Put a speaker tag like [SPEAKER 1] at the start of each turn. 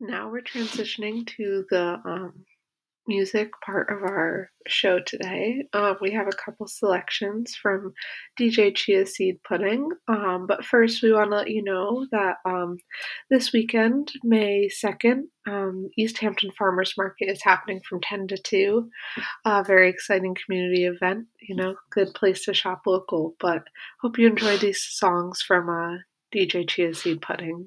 [SPEAKER 1] Now we're transitioning to the um, music part of our show today. Um, we have a couple selections from DJ Chia Seed Pudding. Um, but first, we want to let you know that um, this weekend, May 2nd, um, East Hampton Farmers Market is happening from 10 to 2. A very exciting community event, you know, good place to shop local. But hope you enjoy these songs from uh, DJ Chia Seed Pudding.